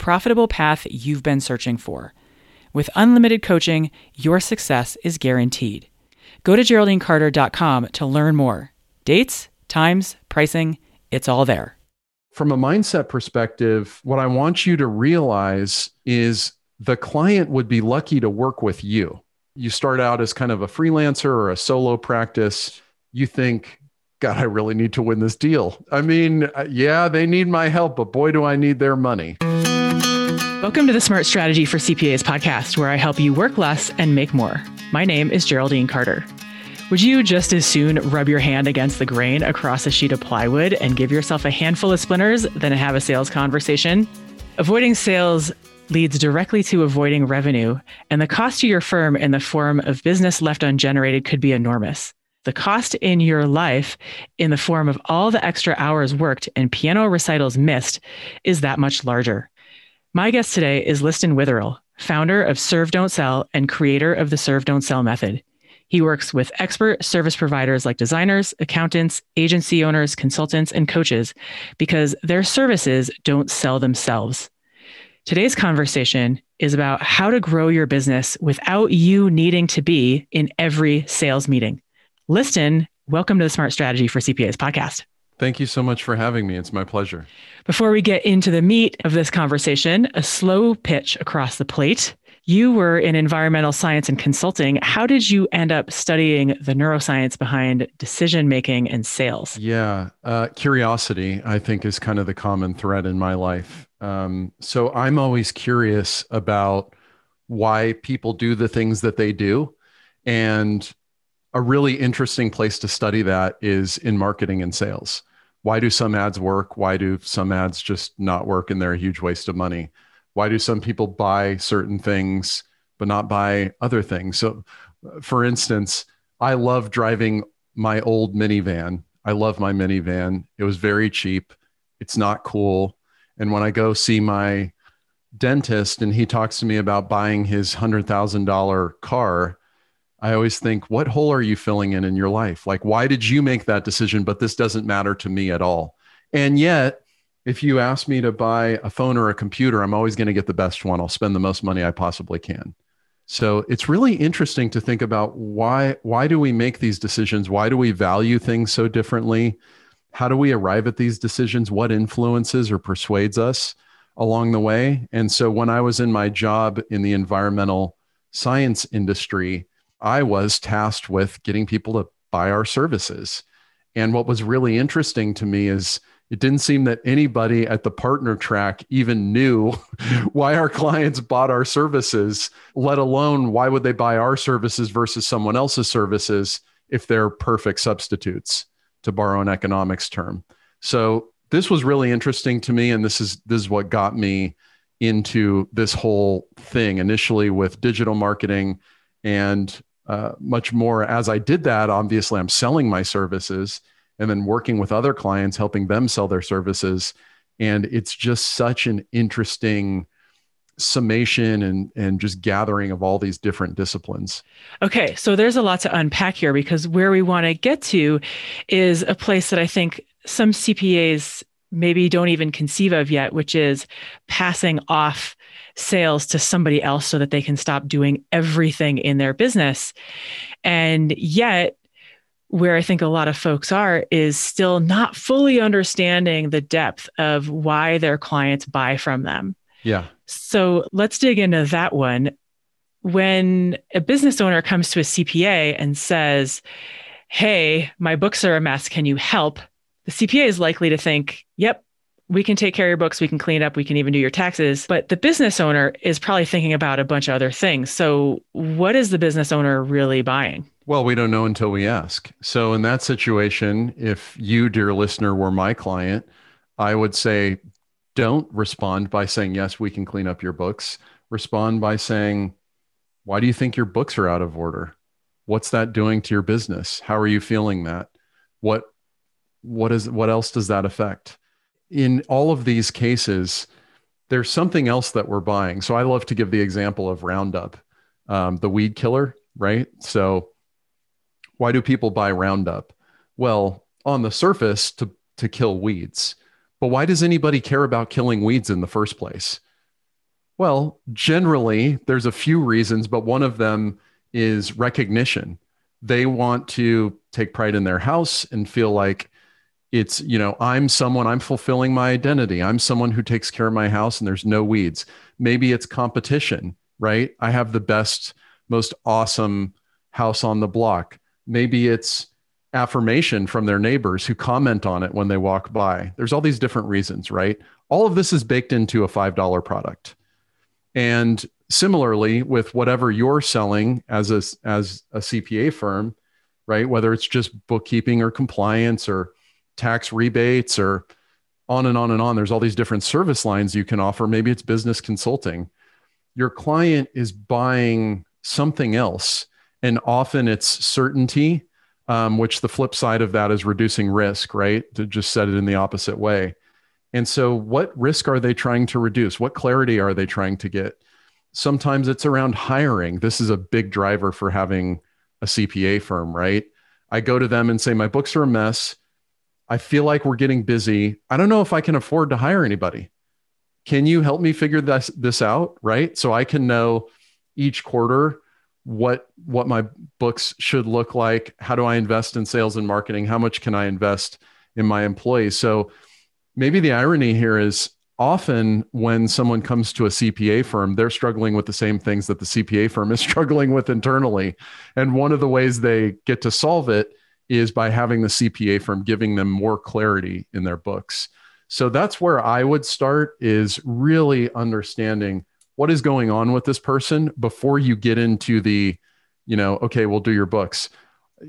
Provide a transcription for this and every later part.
profitable path you've been searching for. With unlimited coaching, your success is guaranteed. Go to GeraldineCarter.com to learn more. Dates, times, pricing, it's all there. From a mindset perspective, what I want you to realize is the client would be lucky to work with you. You start out as kind of a freelancer or a solo practice. You think, God, I really need to win this deal. I mean, uh, yeah, they need my help, but boy, do I need their money. Welcome to the Smart Strategy for CPAs podcast, where I help you work less and make more. My name is Geraldine Carter. Would you just as soon rub your hand against the grain across a sheet of plywood and give yourself a handful of splinters than have a sales conversation? Avoiding sales leads directly to avoiding revenue, and the cost to your firm in the form of business left ungenerated could be enormous. The cost in your life, in the form of all the extra hours worked and piano recitals missed, is that much larger. My guest today is Liston Witherill, founder of Serve Don't Sell and creator of the Serve Don't Sell method. He works with expert service providers like designers, accountants, agency owners, consultants, and coaches because their services don't sell themselves. Today's conversation is about how to grow your business without you needing to be in every sales meeting. Liston, welcome to the Smart Strategy for CPAs podcast. Thank you so much for having me. It's my pleasure. Before we get into the meat of this conversation, a slow pitch across the plate. You were in environmental science and consulting. How did you end up studying the neuroscience behind decision making and sales? Yeah, uh, curiosity, I think, is kind of the common thread in my life. Um, so I'm always curious about why people do the things that they do. And a really interesting place to study that is in marketing and sales why do some ads work? Why do some ads just not work and they're a huge waste of money? Why do some people buy certain things but not buy other things? So, for instance, I love driving my old minivan. I love my minivan. It was very cheap. It's not cool. And when I go see my dentist and he talks to me about buying his $100,000 car, I always think, what hole are you filling in in your life? Like, why did you make that decision? But this doesn't matter to me at all. And yet, if you ask me to buy a phone or a computer, I'm always going to get the best one. I'll spend the most money I possibly can. So it's really interesting to think about why why do we make these decisions? Why do we value things so differently? How do we arrive at these decisions? What influences or persuades us along the way? And so when I was in my job in the environmental science industry, I was tasked with getting people to buy our services. And what was really interesting to me is it didn't seem that anybody at the partner track even knew why our clients bought our services, let alone why would they buy our services versus someone else's services if they're perfect substitutes, to borrow an economics term. So this was really interesting to me. And this is this is what got me into this whole thing initially with digital marketing and uh, much more as I did that. Obviously, I'm selling my services and then working with other clients, helping them sell their services. And it's just such an interesting summation and and just gathering of all these different disciplines. Okay, so there's a lot to unpack here because where we want to get to is a place that I think some CPAs maybe don't even conceive of yet, which is passing off sales to somebody else so that they can stop doing everything in their business. And yet, where I think a lot of folks are is still not fully understanding the depth of why their clients buy from them. Yeah. So let's dig into that one. When a business owner comes to a CPA and says, hey, my books are a mess. Can you help? The CPA is likely to think, yep, we can take care of your books, we can clean up, we can even do your taxes. But the business owner is probably thinking about a bunch of other things. So, what is the business owner really buying? Well, we don't know until we ask. So, in that situation, if you, dear listener, were my client, I would say, don't respond by saying, yes, we can clean up your books. Respond by saying, why do you think your books are out of order? What's that doing to your business? How are you feeling that? What what is what else does that affect? In all of these cases, there's something else that we're buying. So I love to give the example of Roundup, um, the weed killer, right? So why do people buy Roundup? Well, on the surface, to to kill weeds. But why does anybody care about killing weeds in the first place? Well, generally, there's a few reasons, but one of them is recognition. They want to take pride in their house and feel like it's you know i'm someone i'm fulfilling my identity. I'm someone who takes care of my house and there's no weeds. Maybe it's competition right? I have the best most awesome house on the block. Maybe it's affirmation from their neighbors who comment on it when they walk by. There's all these different reasons right? All of this is baked into a $5 product. And similarly with whatever you're selling as a as a CPA firm right? Whether it's just bookkeeping or compliance or tax rebates or on and on and on. There's all these different service lines you can offer. Maybe it's business consulting. Your client is buying something else, and often it's certainty, um, which the flip side of that is reducing risk, right? To just set it in the opposite way. And so, what risk are they trying to reduce? What clarity are they trying to get? Sometimes it's around hiring. This is a big driver for having a CPA firm, right? I go to them and say, My books are a mess. I feel like we're getting busy. I don't know if I can afford to hire anybody. Can you help me figure this this out, right? So I can know each quarter what what my books should look like. How do I invest in sales and marketing? How much can I invest in my employees? So maybe the irony here is often when someone comes to a CPA firm, they're struggling with the same things that the CPA firm is struggling with internally. And one of the ways they get to solve it is by having the CPA firm giving them more clarity in their books. So that's where I would start is really understanding what is going on with this person before you get into the, you know, okay, we'll do your books.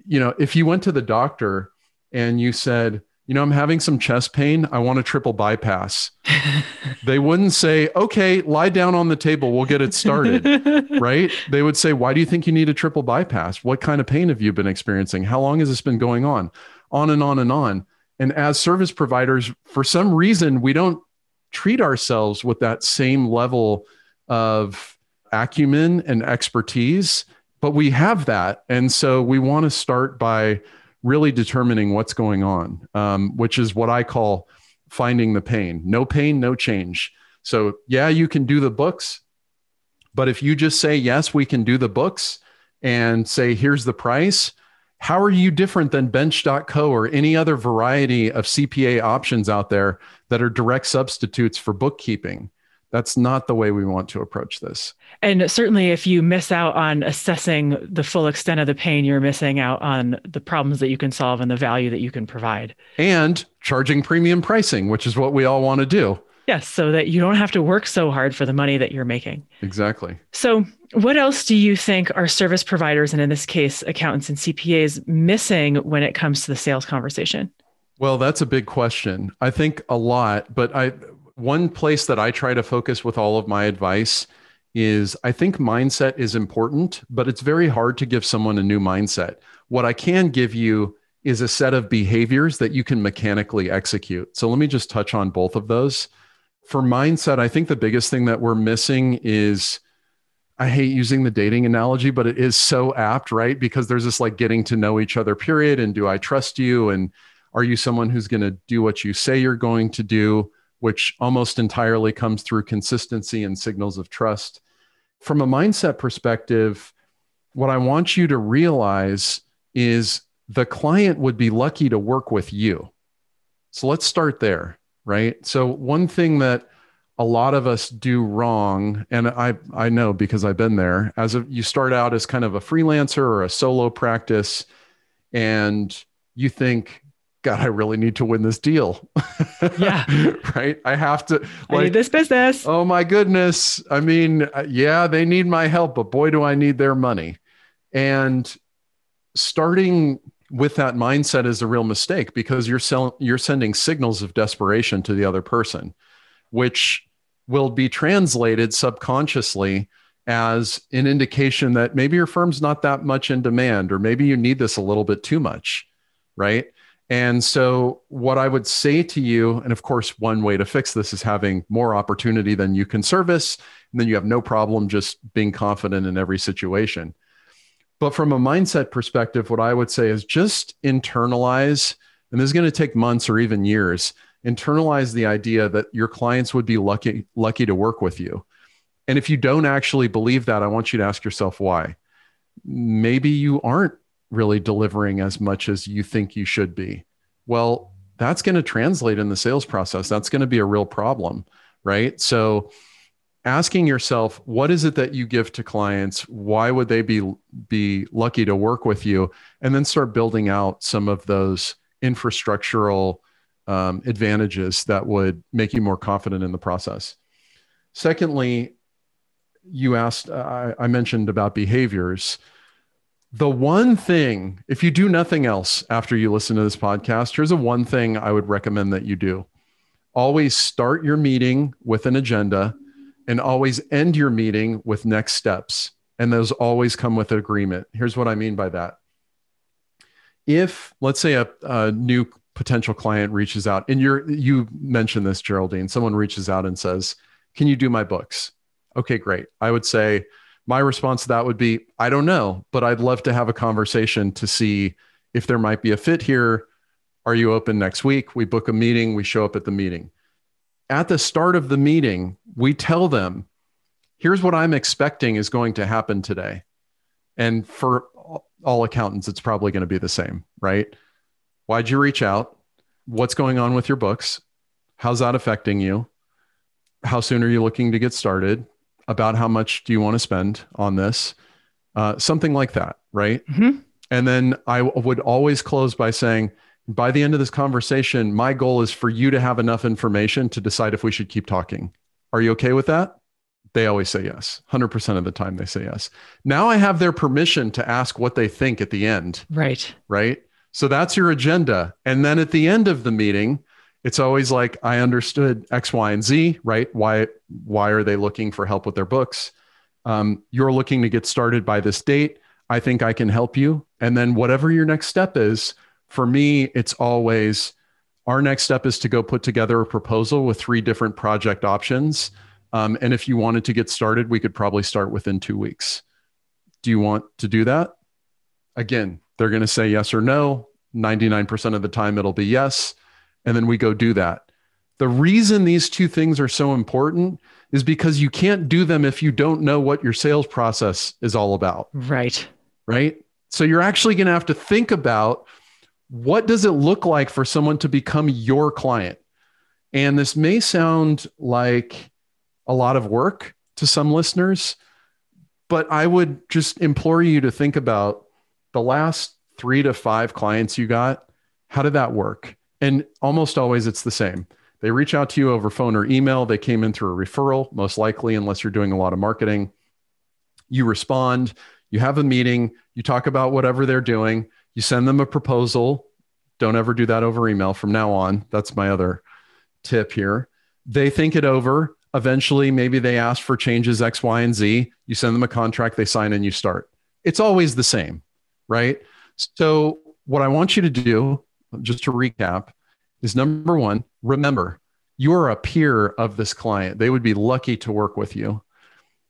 You know, if you went to the doctor and you said, you know, I'm having some chest pain. I want a triple bypass. they wouldn't say, okay, lie down on the table. We'll get it started. right. They would say, why do you think you need a triple bypass? What kind of pain have you been experiencing? How long has this been going on? On and on and on. And as service providers, for some reason, we don't treat ourselves with that same level of acumen and expertise, but we have that. And so we want to start by, really determining what's going on, um, which is what I call finding the pain. No pain, no change. So, yeah, you can do the books, but if you just say, yes, we can do the books and say, here's the price, how are you different than bench.co or any other variety of CPA options out there that are direct substitutes for bookkeeping? That's not the way we want to approach this. And certainly, if you miss out on assessing the full extent of the pain, you're missing out on the problems that you can solve and the value that you can provide. And charging premium pricing, which is what we all want to do. Yes, so that you don't have to work so hard for the money that you're making. Exactly. So, what else do you think are service providers, and in this case, accountants and CPAs, missing when it comes to the sales conversation? Well, that's a big question. I think a lot, but I one place that I try to focus with all of my advice is I think mindset is important, but it's very hard to give someone a new mindset. What I can give you is a set of behaviors that you can mechanically execute. So let me just touch on both of those. For mindset, I think the biggest thing that we're missing is I hate using the dating analogy, but it is so apt, right? Because there's this like getting to know each other period. And do I trust you? And are you someone who's going to do what you say you're going to do? Which almost entirely comes through consistency and signals of trust. From a mindset perspective, what I want you to realize is the client would be lucky to work with you. So let's start there, right? So, one thing that a lot of us do wrong, and I, I know because I've been there, as a, you start out as kind of a freelancer or a solo practice, and you think, God, I really need to win this deal. Yeah. right. I have to. I need this business. Oh my goodness. I mean, uh, yeah, they need my help, but boy, do I need their money. And starting with that mindset is a real mistake because you're sell- you're sending signals of desperation to the other person, which will be translated subconsciously as an indication that maybe your firm's not that much in demand or maybe you need this a little bit too much, right? And so, what I would say to you, and of course, one way to fix this is having more opportunity than you can service. And then you have no problem just being confident in every situation. But from a mindset perspective, what I would say is just internalize, and this is going to take months or even years, internalize the idea that your clients would be lucky, lucky to work with you. And if you don't actually believe that, I want you to ask yourself why. Maybe you aren't really delivering as much as you think you should be. Well, that's going to translate in the sales process. That's going to be a real problem, right? So, asking yourself what is it that you give to clients why would they be be lucky to work with you and then start building out some of those infrastructural um, advantages that would make you more confident in the process secondly you asked I mentioned about behaviors the one thing if you do nothing else after you listen to this podcast here's a one thing i would recommend that you do always start your meeting with an agenda and always end your meeting with next steps. And those always come with agreement. Here's what I mean by that. If, let's say, a, a new potential client reaches out, and you're, you mentioned this, Geraldine, someone reaches out and says, Can you do my books? Okay, great. I would say, my response to that would be, I don't know, but I'd love to have a conversation to see if there might be a fit here. Are you open next week? We book a meeting, we show up at the meeting at the start of the meeting, we tell them, here's what I'm expecting is going to happen today. And for all accountants, it's probably going to be the same, right? Why'd you reach out? What's going on with your books? How's that affecting you? How soon are you looking to get started? About how much do you want to spend on this? Uh, something like that, right? Mm-hmm. And then I would always close by saying, by the end of this conversation, my goal is for you to have enough information to decide if we should keep talking. Are you okay with that? They always say yes. 100% of the time, they say yes. Now I have their permission to ask what they think at the end. Right. Right. So that's your agenda. And then at the end of the meeting, it's always like, I understood X, Y, and Z, right? Why, why are they looking for help with their books? Um, you're looking to get started by this date. I think I can help you. And then whatever your next step is, for me, it's always our next step is to go put together a proposal with three different project options. Um, and if you wanted to get started, we could probably start within two weeks. Do you want to do that? Again, they're going to say yes or no. 99% of the time, it'll be yes. And then we go do that. The reason these two things are so important is because you can't do them if you don't know what your sales process is all about. Right. Right. So you're actually going to have to think about what does it look like for someone to become your client? And this may sound like a lot of work to some listeners, but I would just implore you to think about the last three to five clients you got. How did that work? And almost always it's the same. They reach out to you over phone or email. They came in through a referral, most likely, unless you're doing a lot of marketing. You respond, you have a meeting, you talk about whatever they're doing you send them a proposal. Don't ever do that over email from now on. That's my other tip here. They think it over. Eventually, maybe they ask for changes X, Y, and Z. You send them a contract, they sign, and you start. It's always the same, right? So, what I want you to do, just to recap, is number one, remember you are a peer of this client. They would be lucky to work with you.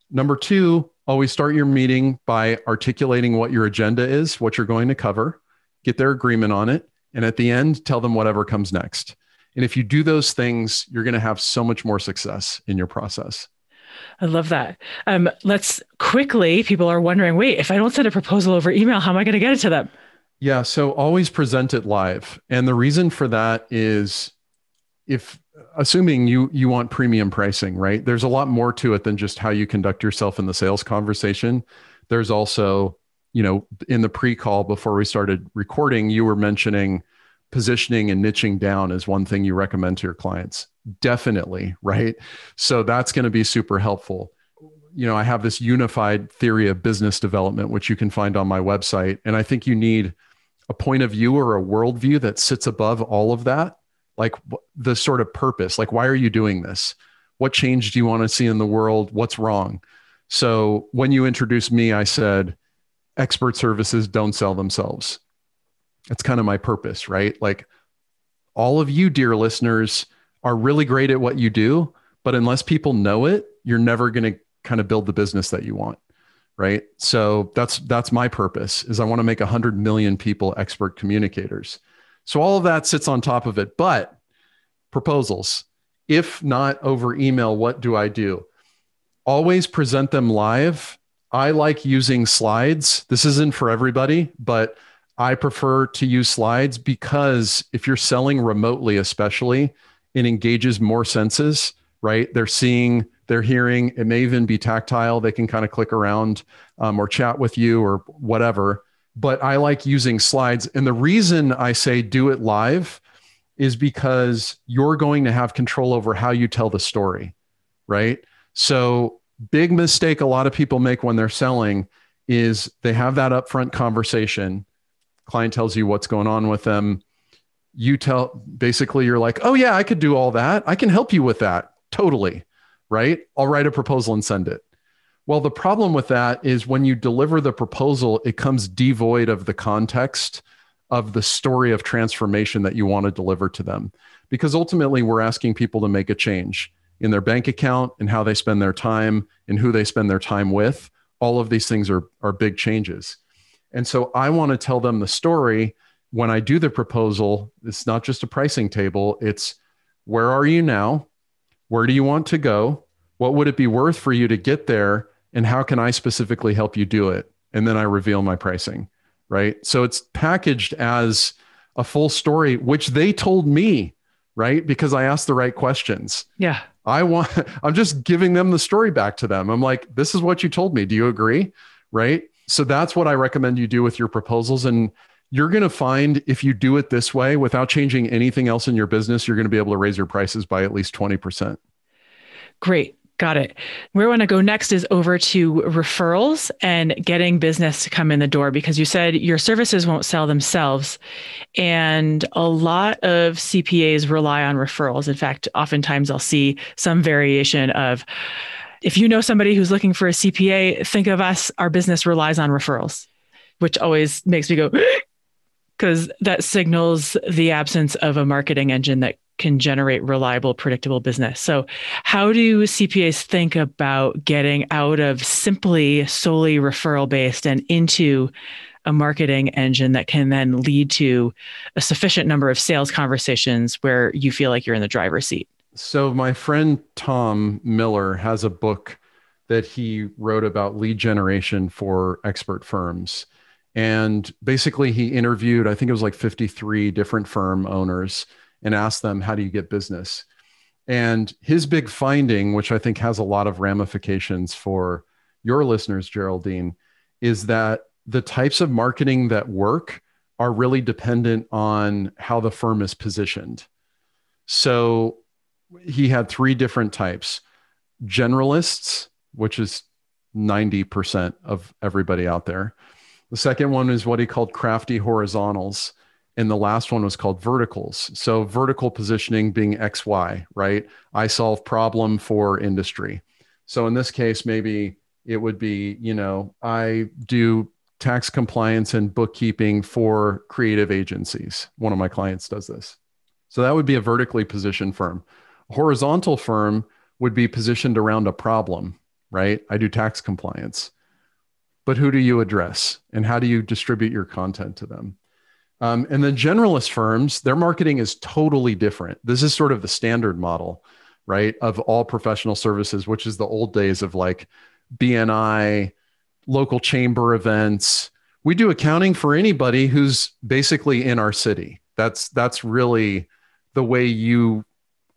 Number two, always start your meeting by articulating what your agenda is, what you're going to cover, get their agreement on it. And at the end, tell them whatever comes next. And if you do those things, you're going to have so much more success in your process. I love that. Um, let's quickly, people are wondering wait, if I don't send a proposal over email, how am I going to get it to them? Yeah. So always present it live. And the reason for that is if assuming you you want premium pricing, right? There's a lot more to it than just how you conduct yourself in the sales conversation. There's also you know, in the pre-call before we started recording, you were mentioning positioning and niching down is one thing you recommend to your clients. Definitely, right? So that's going to be super helpful. You know, I have this unified theory of business development, which you can find on my website. And I think you need a point of view or a worldview that sits above all of that. Like the sort of purpose, like, why are you doing this? What change do you want to see in the world? What's wrong? So when you introduced me, I said, expert services don't sell themselves. That's kind of my purpose, right? Like all of you, dear listeners, are really great at what you do, but unless people know it, you're never going to kind of build the business that you want right? So that's that's my purpose is i want to make 100 million people expert communicators. So all of that sits on top of it but proposals. If not over email what do i do? Always present them live. I like using slides. This isn't for everybody but I prefer to use slides because if you're selling remotely, especially, it engages more senses, right? They're seeing, they're hearing, it may even be tactile. They can kind of click around um, or chat with you or whatever. But I like using slides. And the reason I say do it live is because you're going to have control over how you tell the story, right? So, big mistake a lot of people make when they're selling is they have that upfront conversation client tells you what's going on with them you tell basically you're like oh yeah i could do all that i can help you with that totally right i'll write a proposal and send it well the problem with that is when you deliver the proposal it comes devoid of the context of the story of transformation that you want to deliver to them because ultimately we're asking people to make a change in their bank account and how they spend their time and who they spend their time with all of these things are, are big changes and so I want to tell them the story when I do the proposal. It's not just a pricing table, it's where are you now? Where do you want to go? What would it be worth for you to get there? And how can I specifically help you do it? And then I reveal my pricing, right? So it's packaged as a full story, which they told me, right? Because I asked the right questions. Yeah. I want, I'm just giving them the story back to them. I'm like, this is what you told me. Do you agree? Right so that's what I recommend you do with your proposals. And you're going to find if you do it this way without changing anything else in your business, you're going to be able to raise your prices by at least 20%. Great. Got it. Where I want to go next is over to referrals and getting business to come in the door because you said your services won't sell themselves. And a lot of CPAs rely on referrals. In fact, oftentimes I'll see some variation of, if you know somebody who's looking for a CPA, think of us. Our business relies on referrals, which always makes me go, because that signals the absence of a marketing engine that can generate reliable, predictable business. So, how do CPAs think about getting out of simply solely referral based and into a marketing engine that can then lead to a sufficient number of sales conversations where you feel like you're in the driver's seat? So my friend Tom Miller has a book that he wrote about lead generation for expert firms. And basically he interviewed, I think it was like 53 different firm owners and asked them, how do you get business? And his big finding, which I think has a lot of ramifications for your listeners, Geraldine, is that the types of marketing that work are really dependent on how the firm is positioned. So he had three different types generalists, which is 90% of everybody out there. The second one is what he called crafty horizontals. And the last one was called verticals. So, vertical positioning being XY, right? I solve problem for industry. So, in this case, maybe it would be, you know, I do tax compliance and bookkeeping for creative agencies. One of my clients does this. So, that would be a vertically positioned firm A horizontal firm would be positioned around a problem, right? I do tax compliance. But who do you address and how do you distribute your content to them? Um, and then generalist firms, their marketing is totally different. This is sort of the standard model, right? Of all professional services, which is the old days of like BNI, local chamber events. We do accounting for anybody who's basically in our city. That's that's really the way you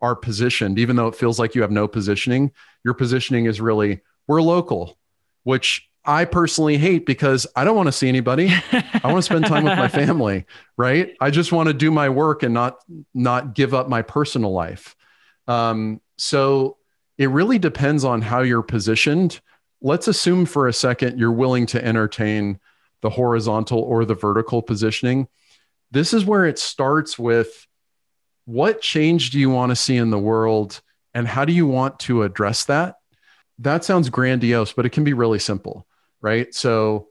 are positioned, even though it feels like you have no positioning, your positioning is really we're local, which I personally hate because I don't want to see anybody. I want to spend time with my family, right? I just want to do my work and not not give up my personal life. Um, so it really depends on how you're positioned. Let's assume for a second you're willing to entertain the horizontal or the vertical positioning. This is where it starts with what change do you want to see in the world and how do you want to address that? That sounds grandiose, but it can be really simple right? So,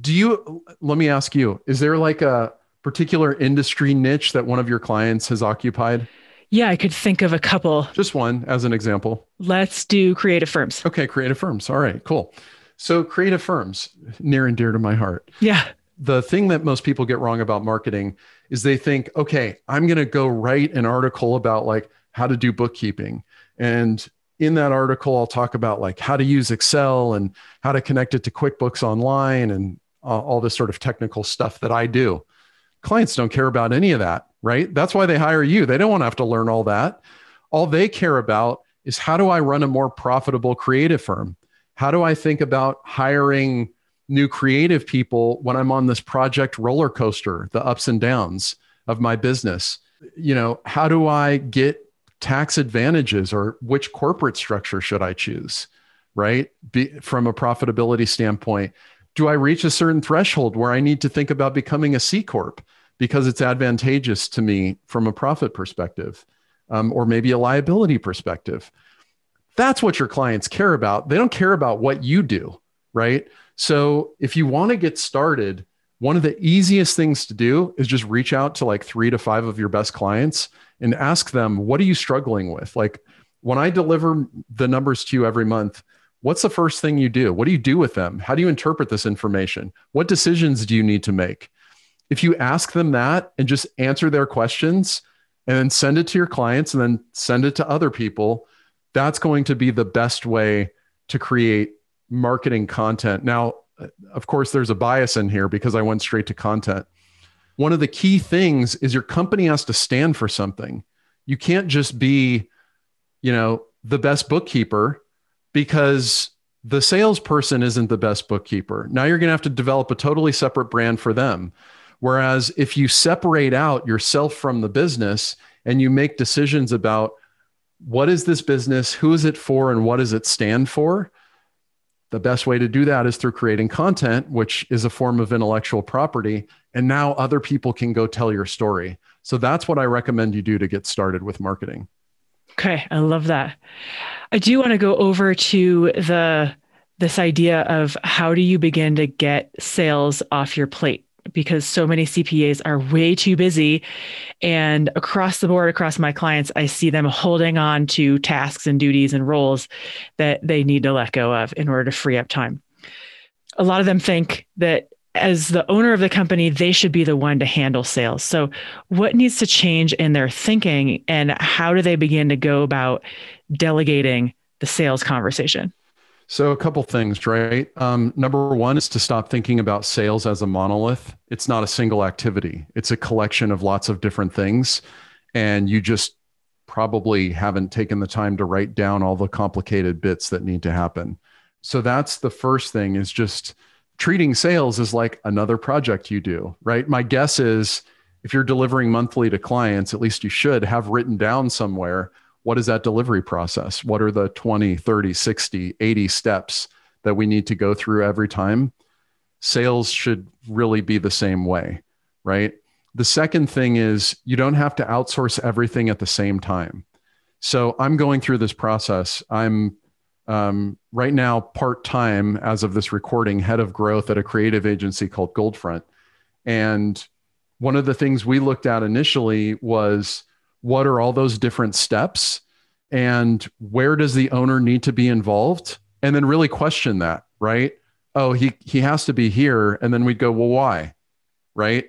do you, let me ask you, is there like a particular industry niche that one of your clients has occupied? Yeah, I could think of a couple. Just one as an example. Let's do creative firms. Okay, creative firms. All right, cool. So, creative firms, near and dear to my heart. Yeah. The thing that most people get wrong about marketing is they think, okay, I'm going to go write an article about like how to do bookkeeping. And in that article, I'll talk about like how to use Excel and how to connect it to QuickBooks Online and all this sort of technical stuff that I do. Clients don't care about any of that, right? That's why they hire you. They don't want to have to learn all that. All they care about is how do I run a more profitable creative firm? How do I think about hiring new creative people when I'm on this project roller coaster, the ups and downs of my business? You know, how do I get tax advantages or which corporate structure should I choose, right? Be, from a profitability standpoint, do I reach a certain threshold where I need to think about becoming a C Corp because it's advantageous to me from a profit perspective um, or maybe a liability perspective? That's what your clients care about. They don't care about what you do, right? So if you want to get started, one of the easiest things to do is just reach out to like three to five of your best clients and ask them, what are you struggling with? Like when I deliver the numbers to you every month, what's the first thing you do? What do you do with them? How do you interpret this information? What decisions do you need to make? If you ask them that and just answer their questions and then send it to your clients and then send it to other people, that's going to be the best way to create marketing content. Now, of course, there's a bias in here because I went straight to content one of the key things is your company has to stand for something. You can't just be, you know, the best bookkeeper because the salesperson isn't the best bookkeeper. Now you're going to have to develop a totally separate brand for them. Whereas if you separate out yourself from the business and you make decisions about what is this business, who is it for, and what does it stand for, the best way to do that is through creating content, which is a form of intellectual property. And now other people can go tell your story. So that's what I recommend you do to get started with marketing. Okay, I love that. I do want to go over to the this idea of how do you begin to get sales off your plate because so many CPAs are way too busy. And across the board, across my clients, I see them holding on to tasks and duties and roles that they need to let go of in order to free up time. A lot of them think that as the owner of the company, they should be the one to handle sales. So, what needs to change in their thinking, and how do they begin to go about delegating the sales conversation? So, a couple things, right? Um, number one is to stop thinking about sales as a monolith. It's not a single activity, it's a collection of lots of different things. And you just probably haven't taken the time to write down all the complicated bits that need to happen. So, that's the first thing is just treating sales is like another project you do, right? My guess is if you're delivering monthly to clients, at least you should have written down somewhere what is that delivery process? What are the 20, 30, 60, 80 steps that we need to go through every time? Sales should really be the same way, right? The second thing is you don't have to outsource everything at the same time. So I'm going through this process. I'm um, right now part time, as of this recording, head of growth at a creative agency called Goldfront. And one of the things we looked at initially was what are all those different steps? And where does the owner need to be involved? And then really question that right? Oh he he has to be here. And then we'd go well why? Right?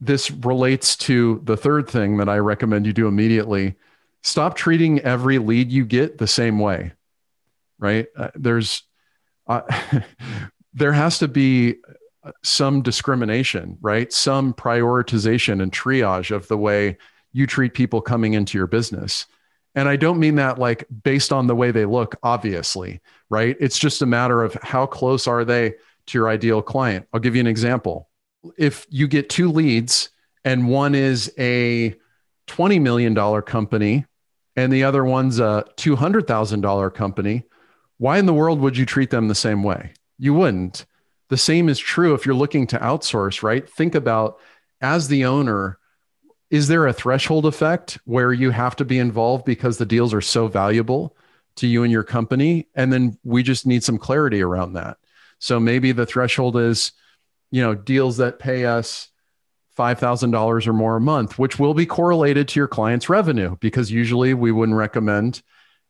This relates to the third thing that i recommend you do immediately. Stop treating every lead you get the same way right uh, there's uh, there has to be some discrimination right some prioritization and triage of the way you treat people coming into your business. And I don't mean that like based on the way they look, obviously, right? It's just a matter of how close are they to your ideal client. I'll give you an example. If you get two leads and one is a $20 million company and the other one's a $200,000 company, why in the world would you treat them the same way? You wouldn't. The same is true if you're looking to outsource, right? Think about as the owner, is there a threshold effect where you have to be involved because the deals are so valuable to you and your company? And then we just need some clarity around that. So maybe the threshold is, you know, deals that pay us $5,000 or more a month, which will be correlated to your client's revenue because usually we wouldn't recommend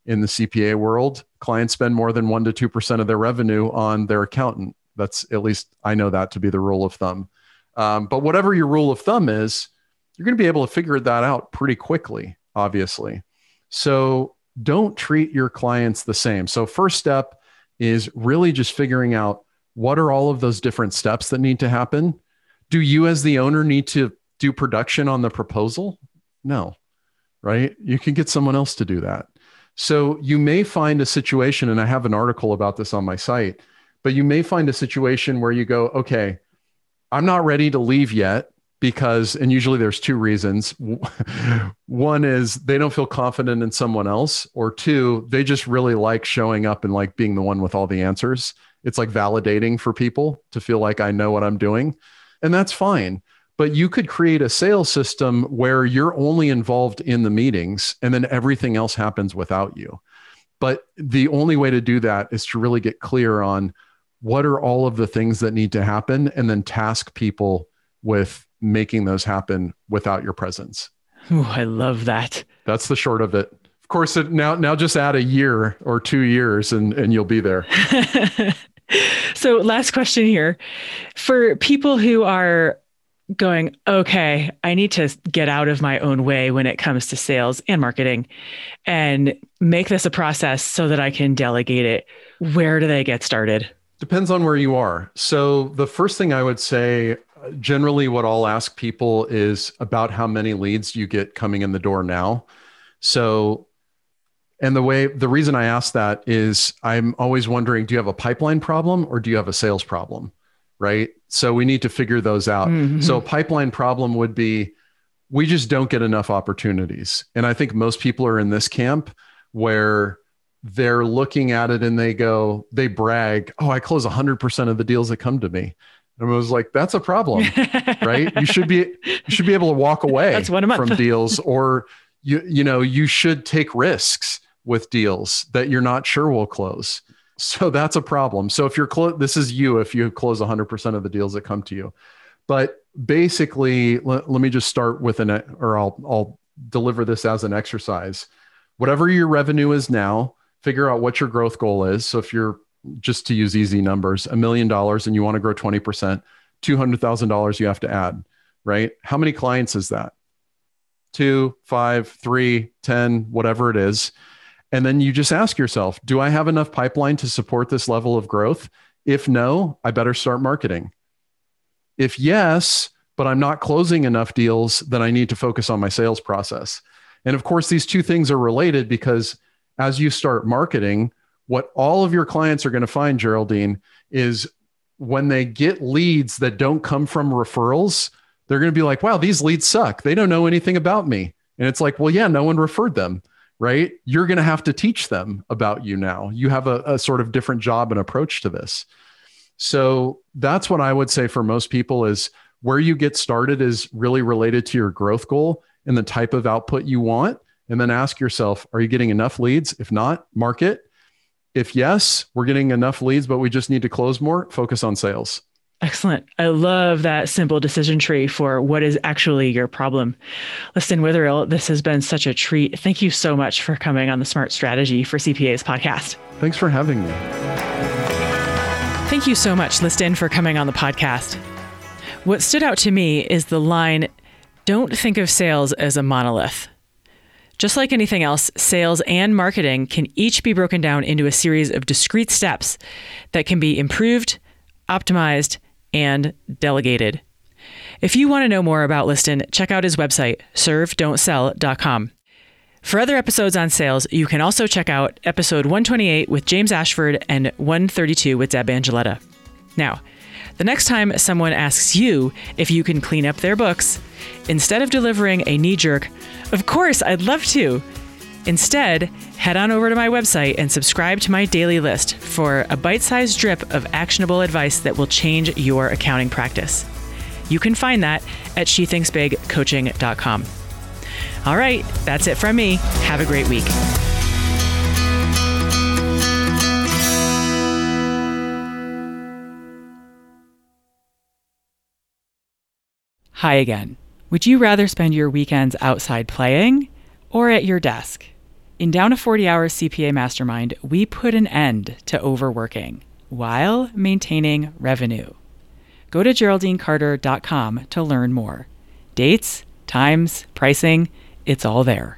in the CPA world, clients spend more than 1% to 2% of their revenue on their accountant. That's at least I know that to be the rule of thumb. Um, but whatever your rule of thumb is, you're going to be able to figure that out pretty quickly, obviously. So don't treat your clients the same. So, first step is really just figuring out what are all of those different steps that need to happen. Do you, as the owner, need to do production on the proposal? No, right? You can get someone else to do that. So, you may find a situation, and I have an article about this on my site, but you may find a situation where you go, okay, I'm not ready to leave yet because, and usually there's two reasons. One is they don't feel confident in someone else, or two, they just really like showing up and like being the one with all the answers. It's like validating for people to feel like I know what I'm doing. And that's fine. But you could create a sales system where you're only involved in the meetings and then everything else happens without you. But the only way to do that is to really get clear on what are all of the things that need to happen and then task people with making those happen without your presence. Ooh, I love that. That's the short of it. Of course, it, now now just add a year or two years and and you'll be there. so, last question here. For people who are going, okay, I need to get out of my own way when it comes to sales and marketing and make this a process so that I can delegate it. Where do they get started? Depends on where you are. So, the first thing I would say, generally, what I'll ask people is about how many leads you get coming in the door now. So, and the way, the reason I ask that is I'm always wondering do you have a pipeline problem or do you have a sales problem? Right. So, we need to figure those out. Mm-hmm. So, a pipeline problem would be we just don't get enough opportunities. And I think most people are in this camp where they're looking at it and they go, they brag, oh, I close 100% of the deals that come to me. And I was like, that's a problem, right? You should be you should be able to walk away from deals, or you you know you should take risks with deals that you're not sure will close. So that's a problem. So if you're close, this is you if you close 100% of the deals that come to you. But basically, let, let me just start with an or I'll I'll deliver this as an exercise. Whatever your revenue is now, figure out what your growth goal is. So if you're just to use easy numbers, a million dollars and you want to grow 20%, $200,000 you have to add, right? How many clients is that? Two, five, three, 10, whatever it is. And then you just ask yourself, do I have enough pipeline to support this level of growth? If no, I better start marketing. If yes, but I'm not closing enough deals, then I need to focus on my sales process. And of course, these two things are related because as you start marketing, what all of your clients are going to find, Geraldine, is when they get leads that don't come from referrals, they're going to be like, wow, these leads suck. They don't know anything about me. And it's like, well, yeah, no one referred them, right? You're going to have to teach them about you now. You have a, a sort of different job and approach to this. So that's what I would say for most people is where you get started is really related to your growth goal and the type of output you want and then ask yourself, are you getting enough leads? If not, market. If yes, we're getting enough leads, but we just need to close more, focus on sales. Excellent. I love that simple decision tree for what is actually your problem. Liston Witherill, this has been such a treat. Thank you so much for coming on the Smart Strategy for CPAs podcast. Thanks for having me. Thank you so much, Liston, for coming on the podcast. What stood out to me is the line Don't think of sales as a monolith. Just like anything else, sales and marketing can each be broken down into a series of discrete steps that can be improved, optimized, and delegated. If you want to know more about Liston, check out his website, servedontsell.com. For other episodes on sales, you can also check out episode 128 with James Ashford and 132 with Deb Angelitta. Now, the next time someone asks you if you can clean up their books, instead of delivering a knee jerk, of course, I'd love to. Instead, head on over to my website and subscribe to my daily list for a bite sized drip of actionable advice that will change your accounting practice. You can find that at shethinksbigcoaching.com. All right, that's it from me. Have a great week. Hi again. Would you rather spend your weekends outside playing or at your desk? In Down to 40 Hours CPA Mastermind, we put an end to overworking while maintaining revenue. Go to GeraldineCarter.com to learn more. Dates, times, pricing, it's all there.